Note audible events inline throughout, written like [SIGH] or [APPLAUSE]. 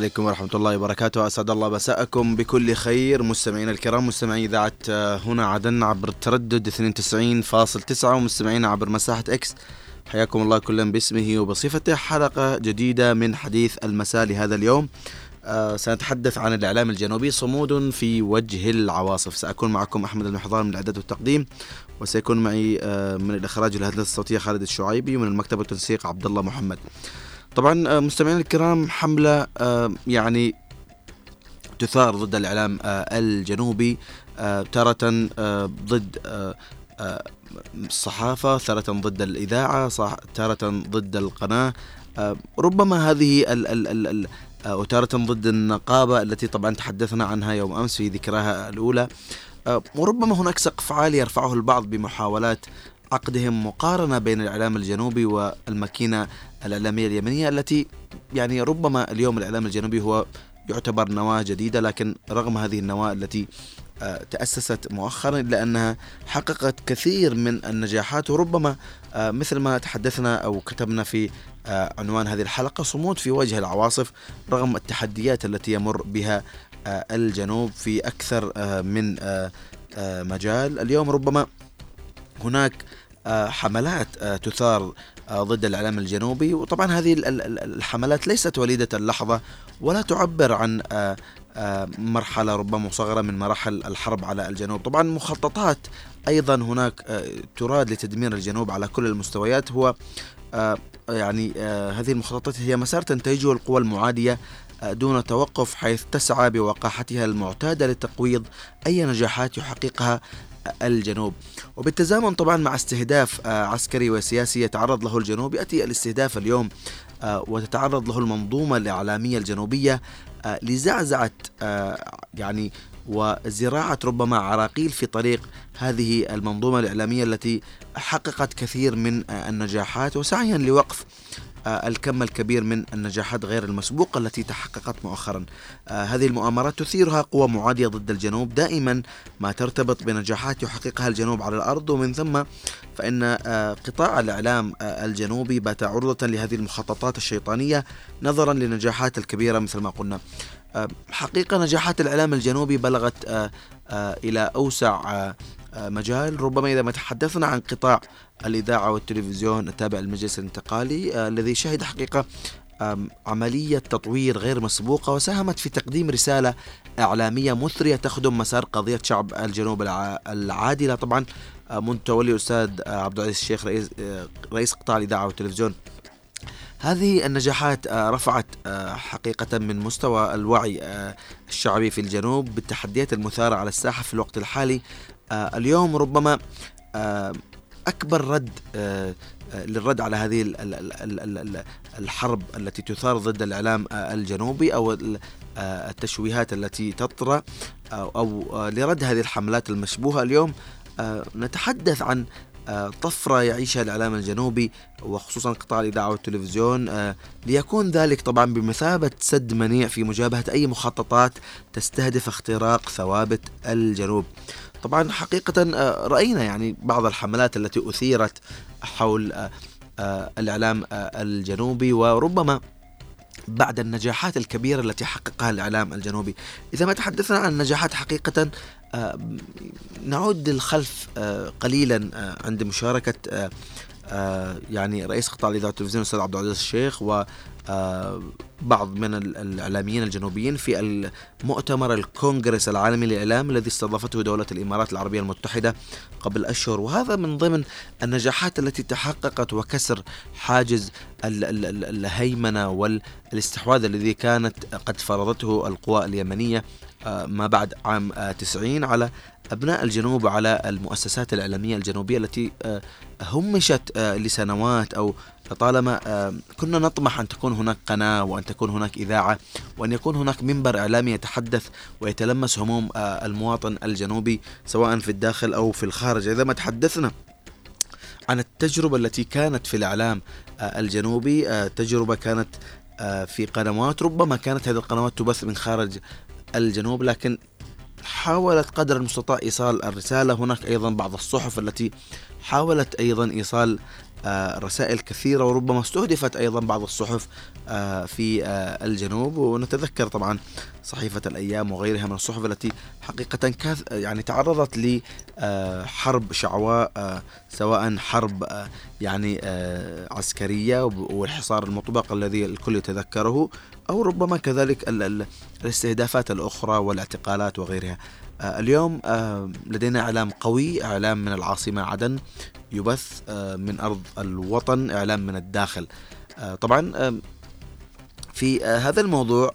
عليكم ورحمة الله وبركاته. أسعد الله مساءكم بكل خير. مستمعينا الكرام مستمعي إذاعة آه، هنا عدن عبر التردد 92.9 ومستمعينا عبر مساحة إكس حياكم الله كلا باسمه وبصفته. حلقة جديدة من حديث المساء لهذا اليوم. آه سنتحدث عن الإعلام الجنوبي. صمود في وجه العواصف. سأكون معكم أحمد المحضار من الإعداد والتقديم وسيكون معي آه من الإخراج والهندسة الصوتية خالد الشعيبي ومن المكتب والتنسيق عبد الله محمد. طبعا آه، مستمعينا الكرام حملة آه، يعني تثار ضد الإعلام آه، الجنوبي تارة ضد الصحافة تارة ضد الإذاعة تارة ضد القناة ربما هذه ال ال ال ال وتارة ضد النقابة التي طبعا تحدثنا عنها يوم أمس في ذكراها الأولى وربما هناك سقف عالي يرفعه البعض بمحاولات عقدهم مقارنة بين الإعلام الجنوبي والماكينة الإعلامية اليمنية التي يعني ربما اليوم الإعلام الجنوبي هو يعتبر نواة جديدة لكن رغم هذه النواة التي آه، تأسست مؤخرا إلا أنها حققت كثير من النجاحات وربما آه، مثل ما تحدثنا أو كتبنا في آه، عنوان هذه الحلقة صمود في وجه العواصف رغم التحديات التي يمر بها الجنوب في أكثر من مجال. اليوم ربما هناك حملات تثار ضد الإعلام الجنوبي. وطبعا هذه الحملات ليست وليدة اللحظة ولا تعبر عن مرحلة ربما مصغرة من مراحل الحرب على الجنوب. طبعا مخططات أيضا هناك تراد لتدمير الجنوب على كل المستويات. هو يعني هذه المخططات هي مسار تنتهجه القوى المعادية دون توقف حيث تسعى بوقاحتها المعتادة لتقويض أي نجاحات يحققها الجنوب. وبالتزامن طبعا مع استهداف آه، عسكري وسياسي يتعرض له الجنوب يأتي الاستهداف اليوم آه، وتتعرض له المنظومة الإعلامية الجنوبية آه، لزعزعة يعني وزراعة ربما عراقيل في طريق هذه المنظومة الإعلامية التي حققت كثير من النجاحات. وسعيا لوقف الكم الكبير من النجاحات غير المسبوقة التي تحققت مؤخرا. آه، هذه المؤامرات تثيرها قوى معادية ضد الجنوب. دائما ما ترتبط بنجاحات يحققها الجنوب على الأرض ومن ثم فإن آه، قطاع الإعلام الجنوبي بات عرضة لهذه المخططات الشيطانية نظرا للنجاحات الكبيرة مثل ما قلنا. حقيقة نجاحات الإعلام الجنوبي بلغت إلى أوسع مجال. ربما إذا ما تحدثنا عن قطاع الإذاعة والتلفزيون التابع للمجلس الانتقالي آه، الذي شهد حقيقة عملية تطوير غير مسبوقة وساهمت في تقديم رسالة إعلامية مثرية تخدم مسار قضية شعب الجنوب العادلة. طبعا آه، منذ تولي الأستاذ آه، عبد العزيز الشيخ رئيس, رئيس قطاع الإذاعة والتلفزيون. هذه النجاحات رفعت حقيقة من مستوى الوعي الشعبي في الجنوب بالتحديات المثارة على الساحة في الوقت الحالي. اليوم ربما أكبر رد آه، آه، للرد على هذه الحرب التي تثار ضد الإعلام آه، الجنوبي أو التشويهات التي تطرأ أو لرد هذه الحملات المشبوهة اليوم. نتحدث عن طفرة يعيشها الإعلام الجنوبي وخصوصا قطاع الإذاعة والتلفزيون. ليكون ذلك طبعا بمثابة سد منيع في مجابهة أي مخططات تستهدف اختراق ثوابت الجنوب. طبعا حقيقة آه، رأينا يعني بعض الحملات التي أثيرت حول آه، آه، الإعلام الجنوبي وربما بعد النجاحات الكبيرة التي حققها الإعلام الجنوبي. إذا ما تحدثنا عن النجاحات حقيقة نعود للخلف قليلا عند مشاركة يعني رئيس قطاع الإذاعة والتلفزيون الأستاذ عبد العزيز الشيخ بعض من الإعلاميين الجنوبيين في المؤتمر الكونغرس العالمي للإعلام الذي استضافته دولة الإمارات العربية المتحدة قبل أشهر. وهذا من ضمن النجاحات التي تحققت وكسر حاجز الهيمنة والاستحواذ الذي كانت قد فرضته القوى اليمنية آه، ما بعد عام 90 على أبناء الجنوب على المؤسسات الإعلامية الجنوبية التي آه، همشت لسنوات أو طالما كنا نطمح أن تكون هناك قناة وأن تكون هناك إذاعة وأن يكون هناك منبر إعلامي يتحدث ويتلمس هموم آه، المواطن الجنوبي سواء في الداخل أو في الخارج. إذا ما تحدثنا عن التجربة التي كانت في الإعلام آه، الجنوبي آه، تجربة كانت في قنوات ربما كانت هذه القنوات تبث من خارج الجنوب لكن حاولت قدر المستطاع إيصال الرسالة. هناك أيضا بعض الصحف التي حاولت أيضا إيصال آه، رسائل كثيرة وربما استهدفت أيضا بعض الصحف آه، في آه، الجنوب. ونتذكر طبعا صحيفة الأيام وغيرها من الصحف التي حقيقة يعني تعرضت لحرب شعواء سواء حرب يعني عسكرية والحصار المطبق الذي الكل يتذكره أو ربما كذلك الاستهدافات الأخرى والاعتقالات وغيرها. اليوم لدينا إعلام قوي إعلام من العاصمة عدن يبث آه، من أرض الوطن إعلام من الداخل. آه، طبعا في آه، هذا الموضوع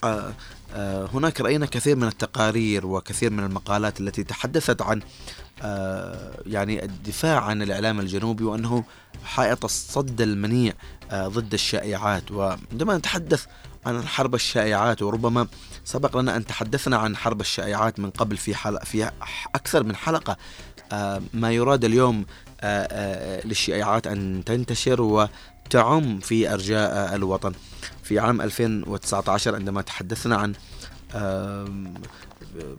هناك رأينا كثير من التقارير وكثير من المقالات التي تحدثت عن يعني الدفاع عن الإعلام الجنوبي وأنه حائط الصد المنيع ضد الشائعات. وعندما نتحدث عن حرب الشائعات وربما سبق لنا أن تحدثنا عن حرب الشائعات من قبل في حلقة في أكثر من حلقة. ما يراد اليوم آه، آه، للشائعات أن تنتشر وتعم في أرجاء الوطن. في عام 2019 عندما تحدثنا عن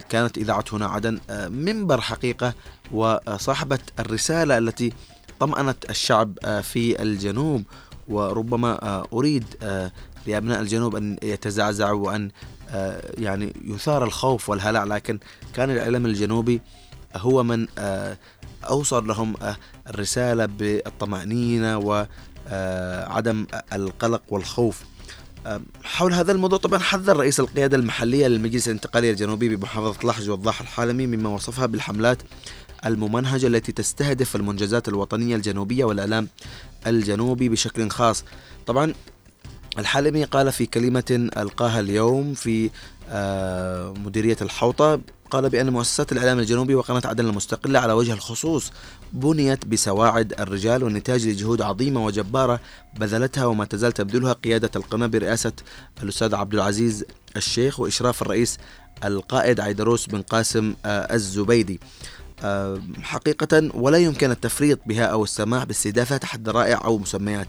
كانت إذاعة هنا عدن آه، منبر حقيقة وصاحبة الرسالة التي طمأنت الشعب في الجنوب. وربما أريد لأبناء الجنوب أن يتزعزعوا وأن يعني يثار الخوف والهلع لكن كان الإعلام الجنوبي هو من أوصل لهم آه، الرسالة بالطمأنينة وعدم آه، القلق والخوف. آه، حول هذا الموضوع طبعا حذر رئيس القيادة المحلية للمجلس الانتقالي الجنوبي بمحافظة لحج والضاح الحالمي مما وصفها بالحملات الممنهجة التي تستهدف المنجزات الوطنية الجنوبية والإعلام الجنوبي بشكل خاص. طبعا الحالمي قال في كلمة ألقاها اليوم في مديرية الحوطة قال بأن مؤسسات الإعلام الجنوبي وقناة عدن المستقلة على وجه الخصوص بنيت بسواعد الرجال والنتاج لجهود عظيمة وجبارة بذلتها وما تزال تبذلها قيادة القناة برئاسة الأستاذ عبد العزيز الشيخ وإشراف الرئيس القائد عيدروس بن قاسم آه، الزبيدي. آه، حقيقة ولا يمكن التفريط بها أو السماح باستهدافها تحت ذرائع أو مسميات.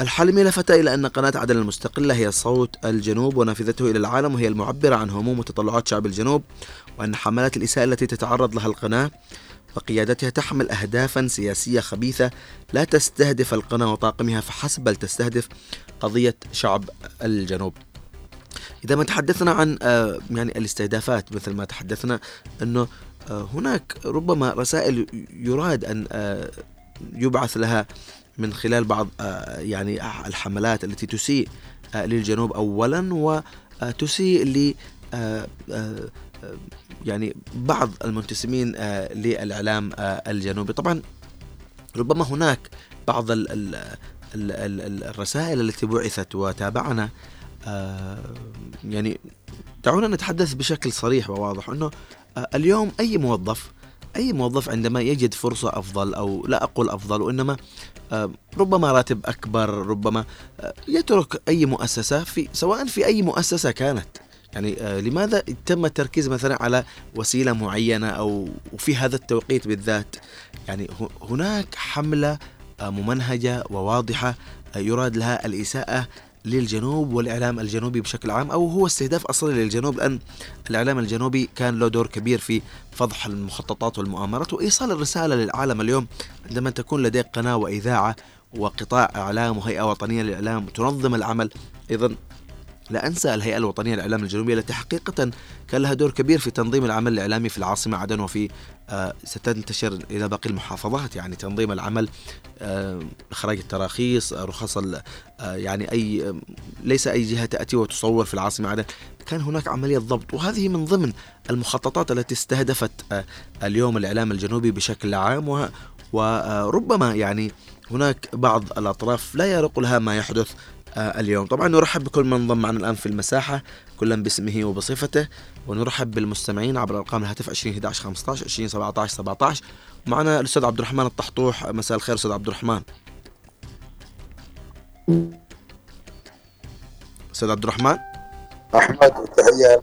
الحالمي لفت إلى أن قناة عدن المستقلة هي صوت الجنوب ونافذته إلى العالم وهي المعبرة عن هموم وتطلعات شعب الجنوب وأن حملات الإساءة التي تتعرض لها القناة وقيادتها تحمل أهدافا سياسية خبيثة لا تستهدف القناة وطاقمها فحسب بل تستهدف قضية شعب الجنوب. إذا ما تحدثنا عن آه، يعني الاستهدافات مثل ما تحدثنا أنه آه، هناك ربما رسائل يراد أن آه، يبعث لها من خلال بعض يعني الحملات التي تسيء للجنوب أولا وتسيء ل يعني بعض المنتسبين آه، للإعلام آه، الجنوبي. طبعا ربما هناك بعض ال ال ال الرسائل التي بعثت وتابعنا آه، يعني دعونا نتحدث بشكل صريح وواضح إنه اليوم أي موظف أي موظف عندما يجد فرصة أفضل أو لا أقول أفضل وإنما ربما راتب أكبر ربما يترك أي مؤسسة في سواء في أي مؤسسة كانت. يعني آه، لماذا تم التركيز مثلا على وسيلة معينة أو وفي هذا التوقيت بالذات؟ يعني هناك حملة آه، ممنهجة وواضحة آه، يراد لها الإساءة للجنوب والإعلام الجنوبي بشكل عام أو هو استهداف أصلي للجنوب لأن الإعلام الجنوبي كان له دور كبير في فضح المخططات والمؤامرات وإيصال الرسالة للعالم اليوم عندما تكون لديك قناة وإذاعة وقطاع إعلام وهيئة وطنية للإعلام تنظم العمل. أيضا لا أنسى الهيئة الوطنية للإعلام الجنوبية التي حقيقة كان لها دور كبير في تنظيم العمل الإعلامي في العاصمة عدن وفي آه ستنتشر إلى باقي المحافظات. يعني تنظيم العمل آه إخراج التراخيص آه رخص يعني أي ليس أي جهة تأتي وتصور في العاصمة عدن. كان هناك عملية ضبط وهذه من ضمن المخططات التي استهدفت اليوم الإعلام الجنوبي بشكل عام. وربما يعني هناك بعض الأطراف لا يرق لها ما يحدث اليوم. طبعا نرحب بكل من انضم معنا الآن في المساحة كلا باسمه وبصفته ونرحب بالمستمعين عبر أرقام الهاتف 20 11 15 20 17 17 معنا الأستاذ عبد الرحمن الطحطوح. مساء الخير أستاذ عبد الرحمن. أستاذ عبد الرحمن. أحمد تحية.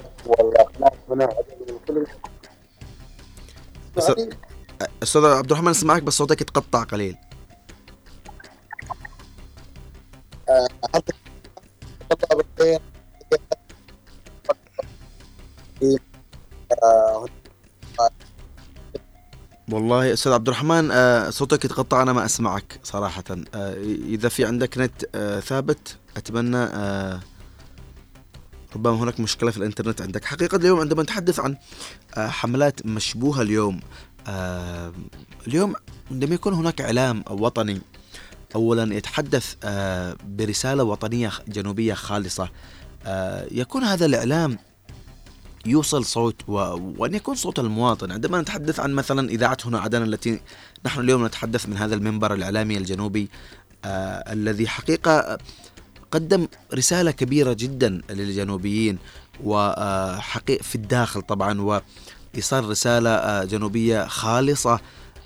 أستاذ عبد الرحمن أسمعك بس صوتك يتقطع قليل. والله. أستاذ عبد الرحمن آه، صوتك يتقطع أنا ما أسمعك صراحة. آه، إذا في عندك نت آه، ثابت أتمنى ربما هناك مشكلة في الإنترنت عندك. حقيقة اليوم عندما نتحدث عن حملات مشبوهة اليوم اليوم عندما يكون هناك إعلام وطني. اولا يتحدث برسالة وطنية جنوبية خالصة. يكون هذا الإعلام يوصل صوت و... وأن يكون صوت المواطن. عندما نتحدث عن مثلا إذاعة هنا عدن التي نحن اليوم نتحدث من هذا المنبر الإعلامي الجنوبي آه الذي حقيقة قدم رسالة كبيرة جدا للجنوبيين وحقيقة في الداخل طبعا وإيصال رسالة آه، جنوبية خالصة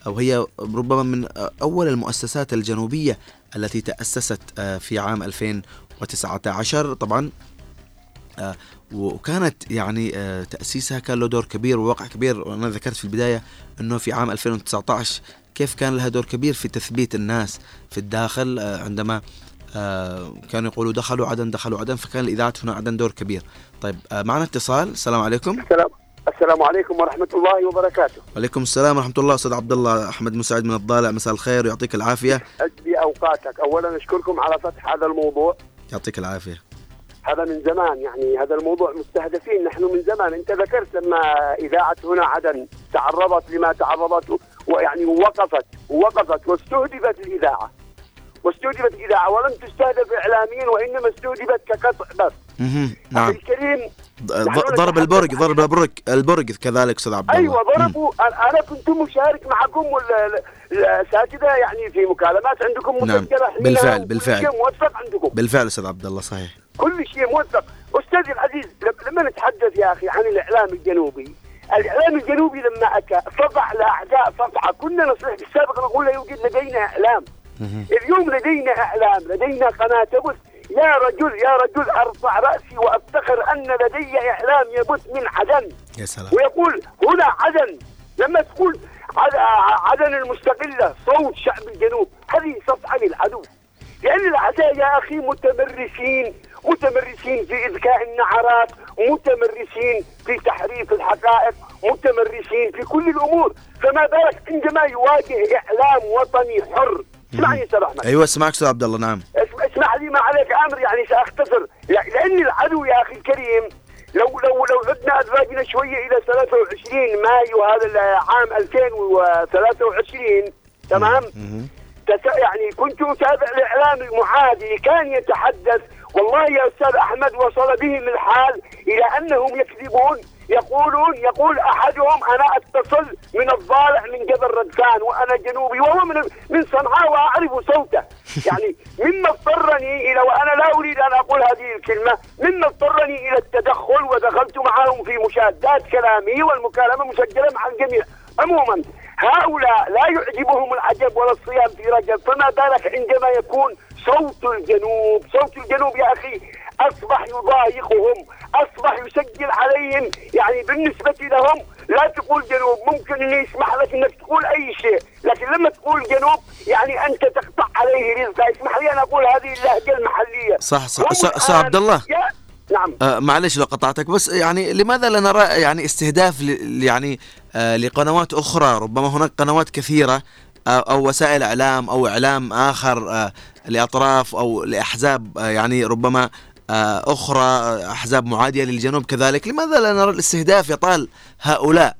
وهي ربما من أول المؤسسات الجنوبية التي تأسست آه، في عام 2019 طبعا آه، وكانت يعني آه، تأسيسها كان له دور كبير وواقع كبير. وأنا ذكرت في البداية أنه في عام 2019 كيف كان لها دور كبير في تثبيت الناس في الداخل آه، عندما آه، كانوا يقولوا دخلوا عدن دخلوا عدن فكان الإذاعة هنا عدن دور كبير. طيب معنا اتصال. السلام عليكم. السلام السلام عليكم ورحمة الله وبركاته. وعليكم السلام ورحمة الله. أستاذ عبد الله أحمد مساعد من الضالع مساء الخير ويعطيك العافية. أجلي أوقاتك. أولا أشكركم على فتح هذا الموضوع. يعطيك العافية. هذا من زمان يعني هذا الموضوع مستهدفين. نحن من زمان أنت ذكرت لما إذاعة هنا عدن تعرضت لما تعرضت ويعني وقفت وقفت واستهدفت الإذاعة. واستهدفت الإذاعة ولم تستهدف إعلاميا وإنما استهدفت كقطع بس نعم. الكريم ضرب البرج ضرب البرج البرج كذلك أستاذ عبد الله. أيوه ضربوا أنا كنت مشارك معكم الاساتذه يعني في مكالمات عندكم نعم، مسجله بالفعل، بالفعل. موثق عندكم. بالفعل أستاذ عبد الله صحيح. كل شيء موثق. استاذي العزيز لم- لما نتحدث يا أخي عن الإعلام الجنوبي؟ الإعلام الجنوبي لما أتى صفع لاعداء صفعه كنا نصيح في السابق نقول لا يوجد لدينا إعلام. اليوم لدينا إعلام لدينا قناة تبث. يا رجل يا رجل أرفع رأسي وأفتخر أن لدي إعلام يبث من عدن. يا سلام. ويقول هنا عدن. لما تقول عد- عدن المستقلة صوت شعب الجنوب هذه صفعة للعدو. لأن الأعداء يا أخي متمرسين متمرسين في إذكاء النعرات متمرسين في تحريف الحقائق متمرسين في كل الأمور. فما بالك عندما يواجه إعلام وطني حر. اسمعني يا أستاذ أحمد. أيوة اسمعك أستاذ على الله نعم. اسمع, لي ما عليك أمر يعني سأختصر. لا- لأن العدو يا أخي الكريم لو لو لو عدنا ادراجنا شوية إلى 23 مايو هذا العام 2023 تمام؟ يعني كنت اتابع الإعلام المعادي كان يتحدث. والله يا أستاذ أحمد وصل بهم الحال إلى أنهم يكذبون يقولون يقول أحدهم أنا أتصل من الضالع من جبل ردكان وأنا جنوبي وهو من من صنعاء وأعرف صوته. يعني مما اضطرني إلى وأنا لا أريد أن أقول هذه الكلمة مما اضطرني إلى التدخل ودخلت معهم في مشاهدات كلامي والمكالمة مسجلة مع الجميع. عموما هؤلاء لا يعجبهم العجب ولا الصيام في رجب. فما بالك عندما يكون صوت الجنوب؟ صوت الجنوب يا أخي أصبح يضايقهم أصبح يسجل عليهم. يعني بالنسبة لهم لا تقول جنوب ممكن إنه يسمح لك إنك تقول أي شيء. لكن لما تقول جنوب يعني أنت تقطع عليه رزقه. اسمح لي ان أقول هذه اللهجة المحلية. صح صح أستاذ عبد الله. نعم. آه معلش لو قطعتك بس يعني لماذا لا نرى يعني استهداف يعني لقنوات أخرى ربما هناك قنوات كثيرة آه أو وسائل إعلام أو إعلام آخر آه لأطراف أو لأحزاب آه يعني ربما آه أخرى آه، أحزاب معادية للجنوب كذلك. لماذا لا نرى الاستهداف يطال هؤلاء؟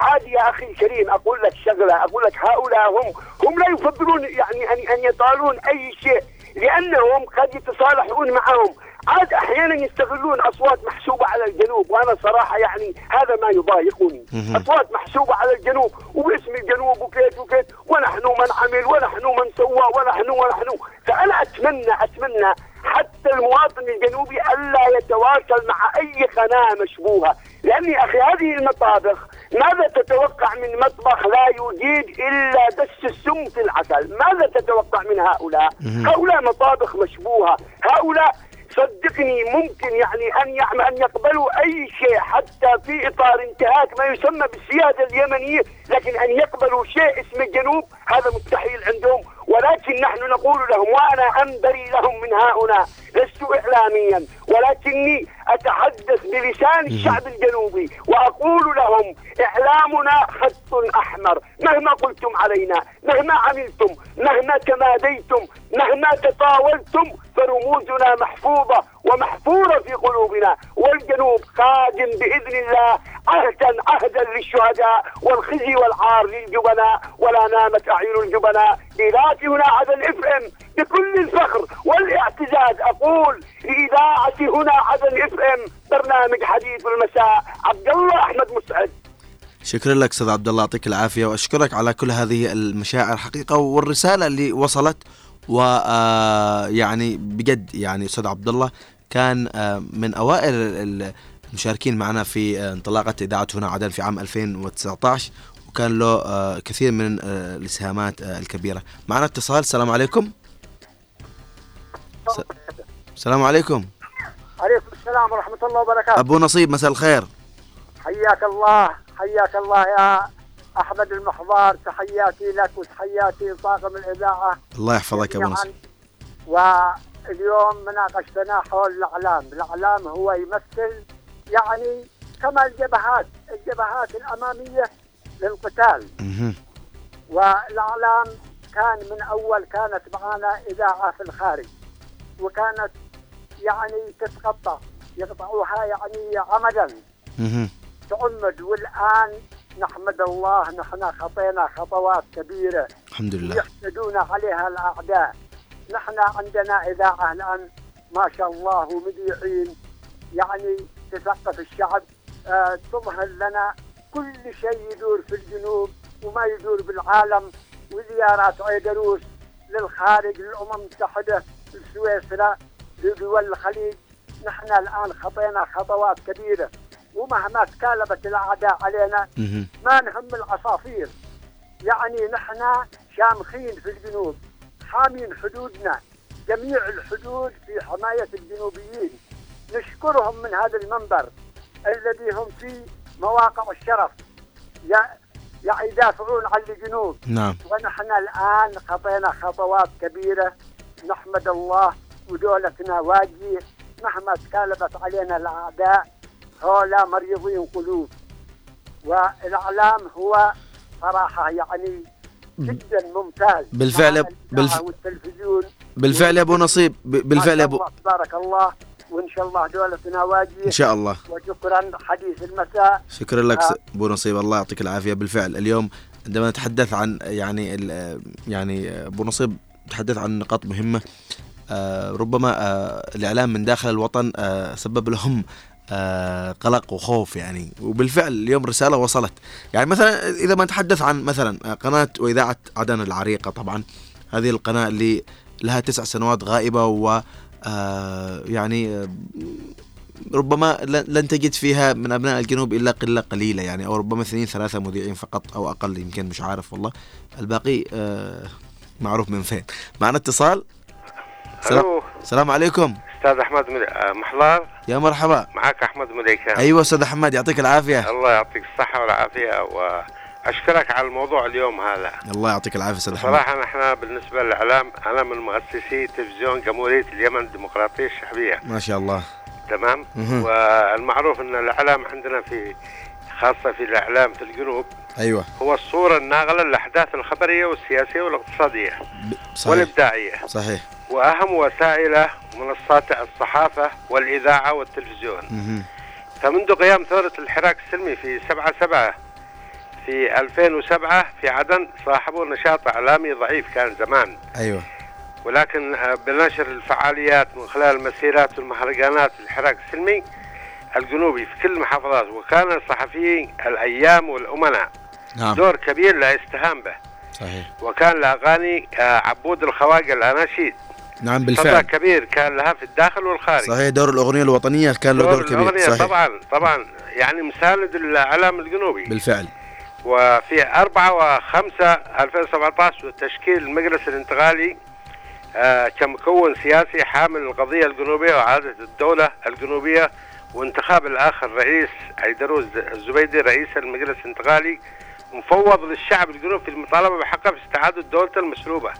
عادي يا أخي الكريم أقول لك شغلة أقول لك هؤلاء هم هم لا يفضلون يعني ان أن يطالون أي شيء لأنهم قد يتصالحون معهم. عاد أحيانا يستغلون أصوات محسوبة على الجنوب وأنا صراحة يعني هذا ما يضايقني. أصوات محسوبة على الجنوب وباسم الجنوب وكيت وكيت ونحن من عمل ونحن من سوى ونحن ونحن. فأنا أتمنى أتمنى حتى المواطن الجنوبي ألا يتواصل مع أي قناه مشبوهة. لأني أخي هذه المطابخ ماذا تتوقع من مطبخ لا يجيد إلا دس السم في العسل؟ ماذا تتوقع من هؤلاء. هؤلاء مطابخ مشبوهة. هؤلاء صدقني ممكن يعني أن يعمل أن يقبلوا أي شيء حتى في إطار انتهاك ما يسمى بالسيادة اليمنية لكن أن يقبلوا شيء اسم الجنوب هذا مستحيل عندهم. ولكن نحن نقول لهم وأنا أنبري لهم من هؤلاء لست إعلاميا. ولكني أتحدث بلسان الشعب الجنوبي وأقول لهم إعلامنا خط أحمر. مهما قلتم علينا مهما عملتم مهما تماديتم مهما تطاولتم فرموزنا محفوظة. ومحفورة في قلوبنا والجنوب قادم بإذن الله عهدا عهدا للشهداء والخزي والعار للجبناء ولا نامت أعين الجبناء. إذاعتي هنا FM بكل الفخر والاعتزاز. أقول لإذاعة هنا FM برنامج حديث المساء. عبد الله أحمد مسعد. شكرا لك أستاذ عبد الله يعطيك العافية وأشكرك على كل هذه المشاعر حقيقه والرسالة اللي وصلت. و آه، بجد يعني أستاذ عبد الله كان آه، من أوائل المشاركين معنا في آه، انطلاقة إذاعة هنا عدن في عام 2019 وكان له كثير من الإسهامات الكبيرة. معنا اتصال السلام عليكم. السلام عليكم. عليكم السلام ورحمة الله وبركاته. أبو نصيب مساء الخير. حياك الله حياك الله يا أحمد المحضار. تحياتي لك وتحياتي لطاقم الإذاعة. الله يحفظك يا أبو نصيب. واليوم مناقشتنا حول الأعلام، الأعلام هو يمثل يعني كما الجبهات، الجبهات الأمامية للقتال. والأعلام كان من أول كانت معنا إذاعة في الخارج. وكانت يعني تتقطع يقطعوها يعني عمدا. تعمد والآن نحمد الله نحن خطينا خطوات كبيرة. الحمد لله. يحسدون عليها الأعداء. نحن عندنا إذاعة الآن ما شاء الله ومذيعين يعني تثقف الشعب آه تظهر لنا كل شيء يدور في الجنوب وما يدور بالعالم وزيارات عيدروس للخارج للامم المتحده لسويسرا لدول الخليج. نحن الآن خطينا خطوات كبيرة ومهما تكالبت الأعداء علينا ما نهم العصافير. يعني نحن شامخين في الجنوب. حامين حدودنا. جميع الحدود في حماية الجنوبيين. نشكرهم من هذا المنبر الذي هم في مواقع الشرف. يدافعون عن الجنوب. نعم. ونحن الآن خطينا خطوات كبيرة. نحمد الله ودولتنا واجيه مهما تكالبت علينا الأعداء هؤلاء مريضين قلوب. والإعلام هو صراحة يعني جدا ممتاز. بالفعل بالف... والتلفزيون. بالفعل يا أبو نصيب بالفعل يا ابو بارك الله. وإن شاء الله دولتنا واجيه إن شاء الله. وشكرا حديث المساء. شكرا لك آه. أبو نصيب الله يعطيك العافية. بالفعل اليوم عندما نتحدث عن يعني يعني أبو نصيب تحدث عن نقاط مهمة آه ربما آه الإعلام من داخل الوطن آه سبب لهم آه قلق وخوف يعني. وبالفعل اليوم رسالة وصلت. يعني مثلا إذا ما نتحدث عن مثلا قناة وإذاعة عدن العريقة طبعا هذه القناة اللي لها تسع سنوات غائبة و آه يعني آه ربما لن تجد فيها من أبناء الجنوب إلا قلة قليلة يعني أو ربما اثنين ثلاثة مذيعين فقط أو أقل يمكن مش عارف والله. الباقي آه معروف من فين. معنا اتصال؟ ألو. السلام عليكم. أستاذ أحمد محلار. يا مرحبا. معك أحمد مليكان أيوه أستاذ أحمد يعطيك العافية. الله يعطيك الصحة والعافية وأشكرك على الموضوع اليوم هذا. الله يعطيك العافية أستاذ أحمد. صراحة نحن بالنسبة للإعلام أنا من مؤسسي تلفزيون جمهورية اليمن الديمقراطية الشعبية. ما شاء الله. تمام؟ والمعروف إن الإعلام عندنا في خاصة في الإعلام في الجنوب أيوة. هو الصورة الناقلة للأحداث الخبرية والسياسية والاقتصادية صحيح. والإبداعية. صحيح. وأهم وسائله منصات الصحافة والإذاعة والتلفزيون. فمنذ قيام ثورة الحراك السلمي في 7 7 في 2007 في عدن صاحبوا نشاط إعلامي ضعيف كان زمان. أيوة. ولكن بنشر الفعاليات من خلال المسيرات والمهرجانات الحراك السلمي الجنوبي في كل المحافظات وكان الصحفيين الأيام والأمناء. نعم. دور كبير لا يستهان به. صحيح. وكان الأغاني عبود الخواجة الأناشيد. نعم بالفعل. كبير كان لها في الداخل والخارج. صحيح دور الأغنية الوطنية كان له دور, دور كبير. صحيح. طبعا طبعا. يعني مساند الإعلام الجنوبي. بالفعل. وفي 4 و5 2017 وتشكيل المجلس الانتقالي آه كمكون سياسي حامل القضية الجنوبية وعادة الدولة الجنوبية وانتخاب الآخر رئيس عيدروس الزبيدي رئيس المجلس الانتقالي مفوض للشعب الجنوبي في المطالبة بحقه في استعادة دولته المسلوبة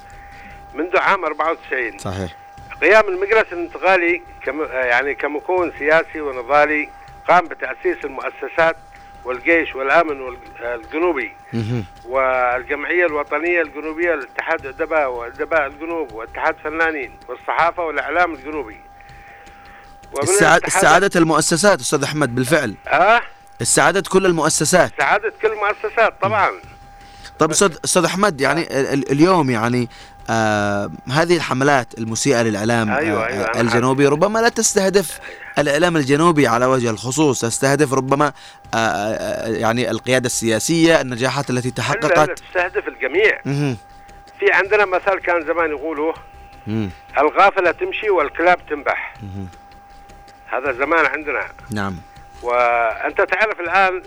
منذ عام 94 صحيح. قيام المجلس الانتقالي كم يعني كمكون سياسي ونضالي قام بتأسيس المؤسسات والجيش والأمن والجنوبي مهم. والجمعية الوطنية الجنوبية لاتحاد الأدباء وأدباء الجنوب واتحاد فنانين والصحافة والإعلام الجنوبي. الاتحاد- السعادة المؤسسات أستاذ أحمد بالفعل. آه؟ السعادة كل المؤسسات. سعادة كل المؤسسات طبعا. طيب أستاذ أستاذ أحمد يعني ال- اليوم يعني آه هذه الحملات المسيئة للإعلام أيوة، آه أيوة، أنا الجنوبي ربما لا تستهدف الإعلام الجنوبي على وجه الخصوص تستهدف ربما آه آه يعني القيادة السياسية النجاحات التي تحققت. تستهدف الجميع. مهم. في عندنا مثل كان زمان يقولوا. الغافلة تمشي والكلاب تنبح. مهم. هذا زمان عندنا. نعم. وأنت تعرف الآن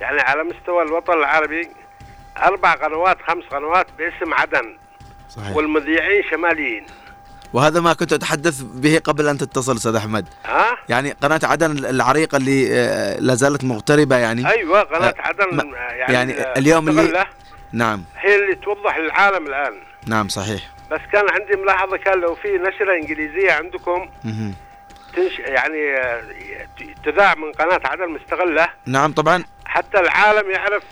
يعني على مستوى الوطن العربي أربع قنوات خمس قنوات باسم عدن. صحيح. والمذيعين شماليين. وهذا ما كنت أتحدث به قبل أن تتصل أستاذ أحمد. ها؟ يعني قناة عدن العريقة اللي آه، لا زالت مغتربة يعني. أيوة قناة آه، عدن ما- يعني, يعني اليوم اللي- نعم. هي اللي توضح للعالم الآن. نعم صحيح. بس كان عندي ملاحظة كان لو في نشرة إنجليزية عندكم مهم. تنش يعني آه، تذاع من قناة عدن مستغلة. نعم طبعا. حتى العالم يعرف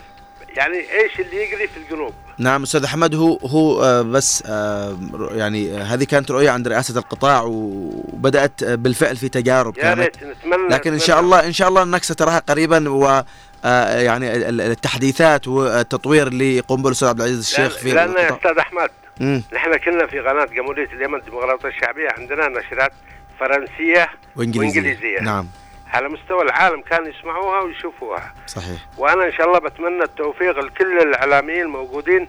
يعني إيش اللي يجري في الجنوب. نعم أستاذ أحمد هو هو آه، بس آه، يعني آه، هذه كانت رؤية عند رئاسة القطاع وبدأت بالفعل في تجارب يا كانت لكن إن. شاء الله إن شاء الله انك ستراها قريبا و يعني ال- ال- التحديثات والتطوير اللي يقوم به الأستاذ عبد العزيز الشيخ في لأن يا أحمد مم. نحن كنا في قناة جمهورية اليمن الديمقراطية الشعبية عندنا نشرات فرنسية وإنجليزية وإنجليزية. نعم على مستوى العالم كانوا يسمعوها ويشوفوها. صحيح. وأنا إن شاء الله بتمنى التوفيق لكل الإعلاميين الموجودين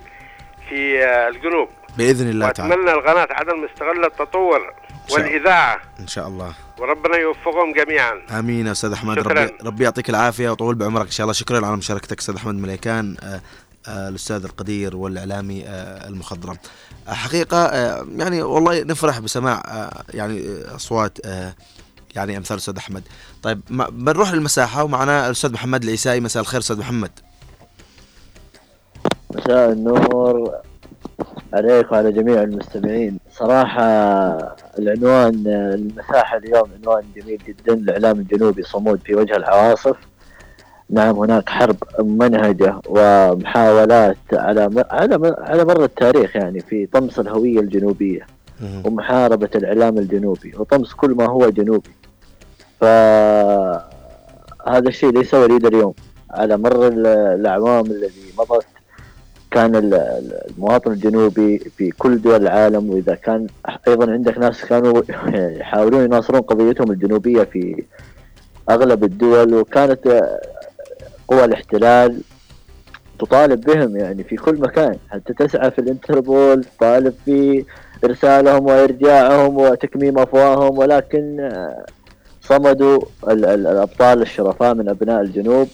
في آه، الجنوب. بإذن الله تعالى. وأتمنى القناة عدن مستغلة التطور والإذاعة. إن شاء الله. وربنا يوفقهم جميعا. آمين يا أستاذ أحمد. شكراً. ربي, ربي يعطيك العافية وطول بعمرك إن شاء الله. شكرا على مشاركتك أستاذ أحمد مليكان آه، آه، الأستاذ القدير والإعلامي المخضرم. حقيقة يعني والله نفرح بسماع يعني أصوات يعني أمثال الأستاذ أحمد. طيب ما- بنروح للمساحة ومعنا الأستاذ محمد العيسائي مساء الخير أستاذ محمد. مساء النور عليك وعلى جميع المستمعين. صراحة العنوان المساحة اليوم عنوان جميل جدا. الإعلام الجنوبي صمود في وجه العواصف. نعم هناك حرب منهجة ومحاولات على على على مر التاريخ يعني في طمس الهوية الجنوبية ومحاربة الإعلام الجنوبي وطمس كل ما هو جنوبي. فهذا الشيء ليس وليد اليوم. على مر ال- الأعوام الذي مضت كان ال- ال- المواطن الجنوبي في كل دول العالم وإذا كان أيضا عندك ناس كانوا [LAUGHS] يحاولون يناصرون قضيتهم الجنوبية في أغلب الدول وكانت قوى الاحتلال تطالب بهم يعني في كل مكان. حتى تسعى في الانتربول تطالب في إرسالهم وإرجاعهم وتكميم أفواههم ولكن صمدوا ال- ال- الأبطال الشرفاء من أبناء الجنوب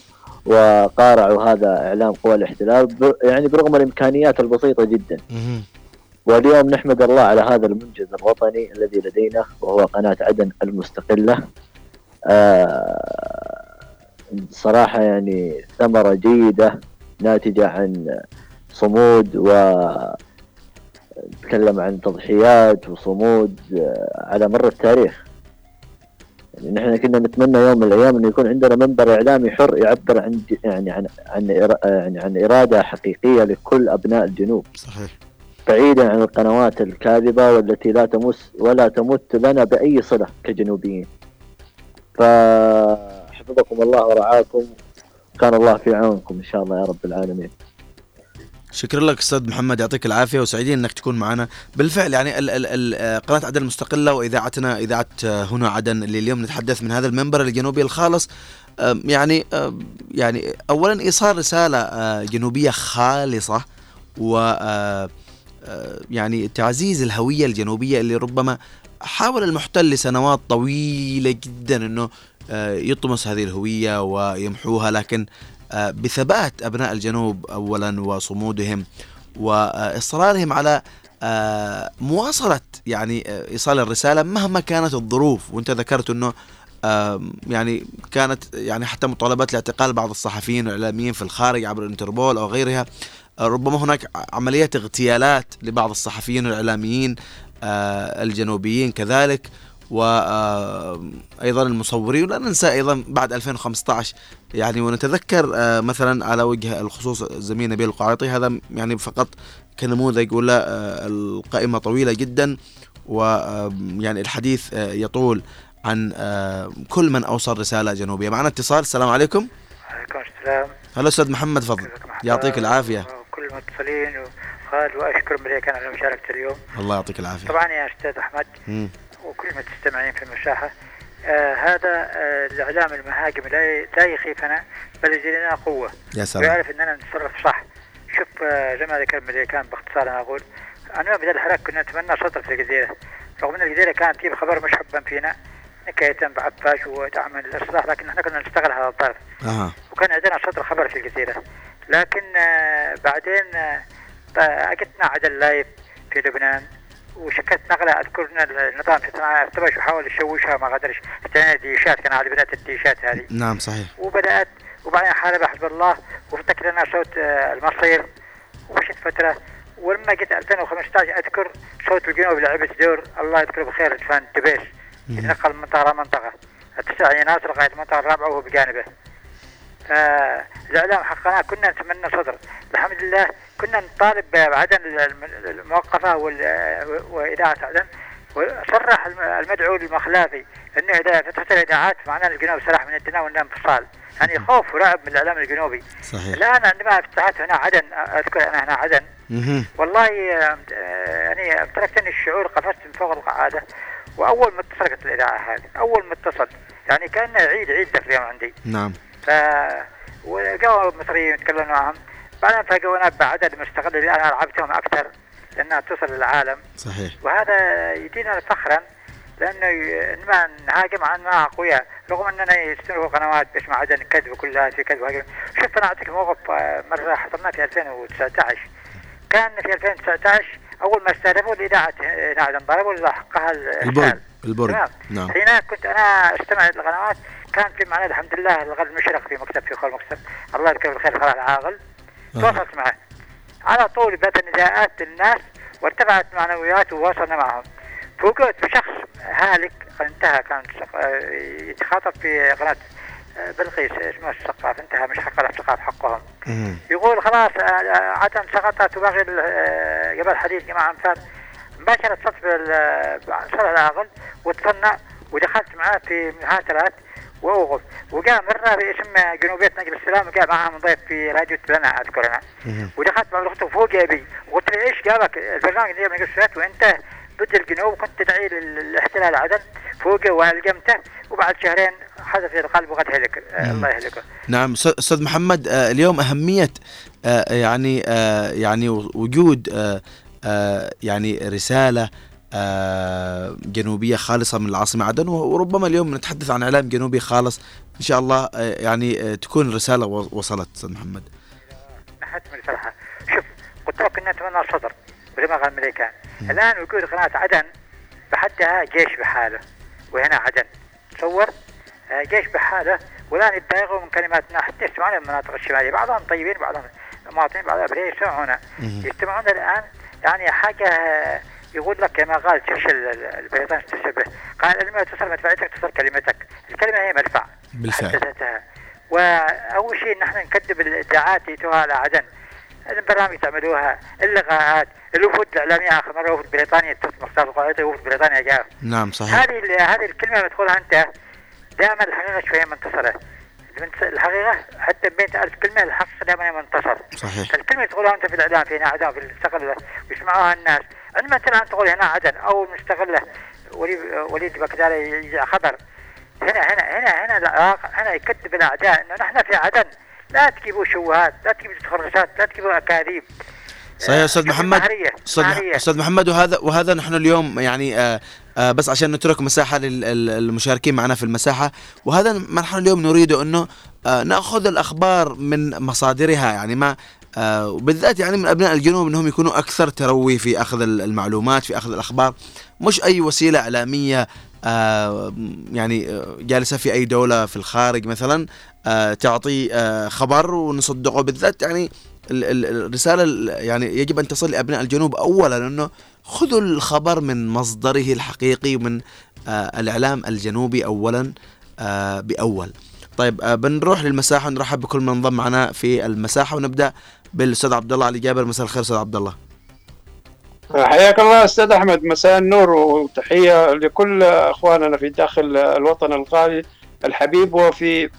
وقارعوا هذا إعلام قوى الاحتلال يعني برغم الإمكانيات البسيطة جدا. واليوم نحمد الله على هذا المنجز الوطني الذي لدينا وهو قناة عدن المستقلة. آه، صراحة يعني ثمرة جيدة ناتجة عن صمود و نتكلم عن تضحيات وصمود آه، على مر التاريخ. يعني نحن كنا نتمنى يوم من الأيام إنه يكون عندنا منبر إعلامي حر يعبر عن يعني عن عن يعني عن إرادة حقيقية لكل أبناء الجنوب. صحيح. بعيدا عن القنوات الكاذبة والتي لا تمس ولا تمت لنا بأي صلة كجنوبيين. فحفظكم الله ورعاكم. كان الله في عونكم إن شاء الله يا رب العالمين. شكرا لك أستاذ محمد يعطيك العافية وسعيدين إنك تكون معنا. بالفعل يعني ال ال ال آه، قناة عدن المستقلة وإذاعتنا إذاعة آه، هنا عدن اللي اليوم نتحدث من هذا المنبر الجنوبي الخالص. يعني يعني اولا إيصال رسالة آه، جنوبية خالصة و يعني تعزيز الهوية الجنوبية اللي ربما حاول المحتل لسنوات طويلة جدا إنه يطمس هذه الهوية ويمحوها لكن بثبات أبناء الجنوب اولا وصمودهم وإصرارهم على آه، مواصلة يعني آه، إيصال الرسالة مهما كانت الظروف. وأنت ذكرت آم، يعني كانت يعني حتى مطالبات لاعتقال بعض الصحفيين والاعلاميين في الخارج عبر الانتربول أو غيرها آه، ربما هناك عمليات اغتيالات لبعض الصحفيين والإعلاميين آه، الجنوبيين كذلك. وأيضا المصورين ولا ننسى أيضا بعد 2015 يعني ونتذكر آه، مثلا على وجه الخصوص زميل نبيل القعيطي هذا يعني فقط كنموذج ولا آه، القائمة طويلة جدا ويعني الحديث آه، يطول عن آه، كل من أوصل رسالة جنوبية. معنا اتصال السلام عليكم. عليكم السلام. هلا أستاذ محمد فضل؟ يعطيك العافية. وكل المتصلين وخالد واشكر مليكا على مشاركة اليوم. الله يعطيك العافية. طبعا يا أستاذ أحمد. مم. وكل المستمعين في المساحة. آه هذا آه الاعلام المهاجم لا لا يخيفنا بل لنا قوة. يا سلام. ويعرف إننا نتصرف صح. شوف آه زي ما ذكر مليكان باختصار أنا أقول أنا بدل الحراك كنا نتمنى سطر في الجزيرة. رغم إن الجزيرة كانت تجيب خبر مش حبا فينا نكاية بعفاش ودعم الإصلاح لكن إحنا كنا نشتغل هذا الطرف. أها. وكان عندنا صدر خبر في الجزيرة. لكن آه، بعدين آه، ط- أجتنا عدل لايف في لبنان. وشكت نقلة أذكر أن النظام في صنعاء ارتبش وحاول يشوشها ما قدرش. استنى ديشات كان على بداية الديشات هذه. نعم صحيح. وبدأت وبعدين حارب حزب الله. وافتكر لنا صوت آه، المصير ومشت فترة. ولما جيت 2015 أذكر صوت الجنوب لعبت دور. الله يذكره بخير فان دبيس يتنقل من منطقة لمنطقة. التسع ناصر لغاية المنطقة الرابعة وهو بجانبه. فالإعلام حقنا كنا نتمنى صدر. الحمد لله كنا نطالب بعدن الم- الموقفة وإذاعة عدن. وصرح الم- المدعو المخلافي أنه إذا فتحت الإذاعات معناه الجنوب سلاح من يدنا وأنه انفصال. يعني خوف ورعب من الإعلام الجنوبي. صحيح. الآن عندما فتحت هنا عدن أذكر أنا هنا عدن. والله يعني امتلكتني الشعور قفزت من فوق القعادة. وأول ما اتصلت الإذاعة هذه. أول ما اتصل يعني كأنه عيد عيد تقريبا عندي. نعم. ف وجو مصريين يتكلموا معهم بعدين فلقونا بعدد مستقل اللي أنا لعبتهم أكثر لأنها تصل للعالم. صحيح. وهذا يدينا فخرا لأنه ما نهاجم عن ما اقوياء رغم إننا يستمروا قنوات باسم عدن كذب كلها في كذب وهجم شوف أنا أعطيك موقف آه، مرة حصلنا في 2019 كان في 2019 أول ما استهدفوا الاذاعه هنا عدن ضربوا حقها البرج. البرج. نعم. حين كنت أنا أستمع للقنوات كان في معنا الحمد لله الغد مشرق في مكتب في خول مكتب. الله يذكره بالخير خلال العاقل. آه. تواصلت معه. على طول بدأت النداءات للناس وارتفعت معنويات وواصلنا معهم. فوجئت بشخص هالك انتهى كان آه، يتخاطب في قناة آه، بلقيس اسمه السقاف انتهى مش حق السقاف حقهم. يقول خلاص عدن سقطت وباقي جبل حديد جماعة أنفال مباشرة اتصلت بالصالح العاقل واتصلنا ودخلت معاه في محاكرات وأوقف وجاء مرة باسم جنوبية نجل السلام وجاء معاه ضيف في راديو تبنى أذكر أنا. مهم. ودخلت مع اخته فوق ابي وقلت له إيش؟ جابك البرنامج اللي من قصرت وأنت ضد الجنوب وكنت تدعي للاحتلال عدن فوقه وألقمته. وبعد شهرين حدث في القلب وقد هلك. الله يهلكه. نعم أستاذ محمد آه، اليوم أهمية آه، يعني آه، يعني وجود يعني رسالة آه، جنوبية خالصة من العاصمة عدن وربما اليوم نتحدث عن إعلام جنوبي خالص. إن شاء الله آه، يعني آه، تكون الرساله و- وصلت أستاذ محمد. من الفرحه شوف قلت لك كنا نتمنى الصدر قال الملكان. الآن وجود قناة عدن بحدها جيش بحالة وهنا عدن. تصور؟ جيش بحالة والآن يتضايقوا من كلماتنا حتى يسمعون من المناطق الشمالية. بعضهم طيبين بعضهم مواطنين بعضهم ابرياء يسمعون مهم. يجتمعون الآن يعني حاجة آه، يقول لك كما قال تشرشل البريطاني تشبه قال لما تصل مدفعيتك تصل كلمتك. الكلمة هي مدفع. بالفعل. وأول شيء نحن نكذب الإدعاءات اللي على عدن. البرامج تعملوها اللقاءات الوفود الإعلامية آخر مرة وفد بريطانيا مختار القاعده وفد بريطانيا جاء. نعم صحيح. هذه هذه الكلمة تقولها أنت دائما الحقيقة شوية منتصرة. الحقيقة حتى بين ألف كلمة الحقيقة دائما منتصر. صحيح. الكلمة تقولها أنت في الإعلام في عدن في المستقله ويسمعوها الناس عندما انت الان تقول هنا عدن أو مستقله وليد وليد بكداري يجي خبر. هنا هنا هنا هنا العراق هنا يكذب الأعداء إنه نحن في عدن. لا تجيبوا شوهات لا تجيبوا تخرجات لا تجيبوا أكاذيب. صحيح يا أستاذ محمد. أستاذ محمد وهذا وهذا نحن اليوم يعني آه آه بس عشان نترك مساحة للمشاركين معنا في المساحة. وهذا ما نحن اليوم نريده إنه آه نأخذ الأخبار من مصادرها. يعني ما آه وبالذات يعني من أبناء الجنوب إنهم يكونوا أكثر تروي في أخذ ال- المعلومات في أخذ الأخبار. مش أي وسيلة إعلامية آه يعني آه جالسة في أي دولة في الخارج مثلا تعطي خبر ونصدقه. بالذات يعني ال- ال- الرسالة ال- يعني يجب أن تصل لأبناء الجنوب اولا إنه خذوا الخبر من مصدره الحقيقي آه الإعلام الجنوبي اولا بأول. طيب بنروح للمساحة ونرحب بكل من انضم معنا في المساحة ونبدأ بالأستاذ عبد الله علي جابر مساء الخير أستاذ عبد الله حياك الله أستاذ أحمد مساء النور وتحية لكل أخواننا في داخل الوطن الغالي الحبيب وفي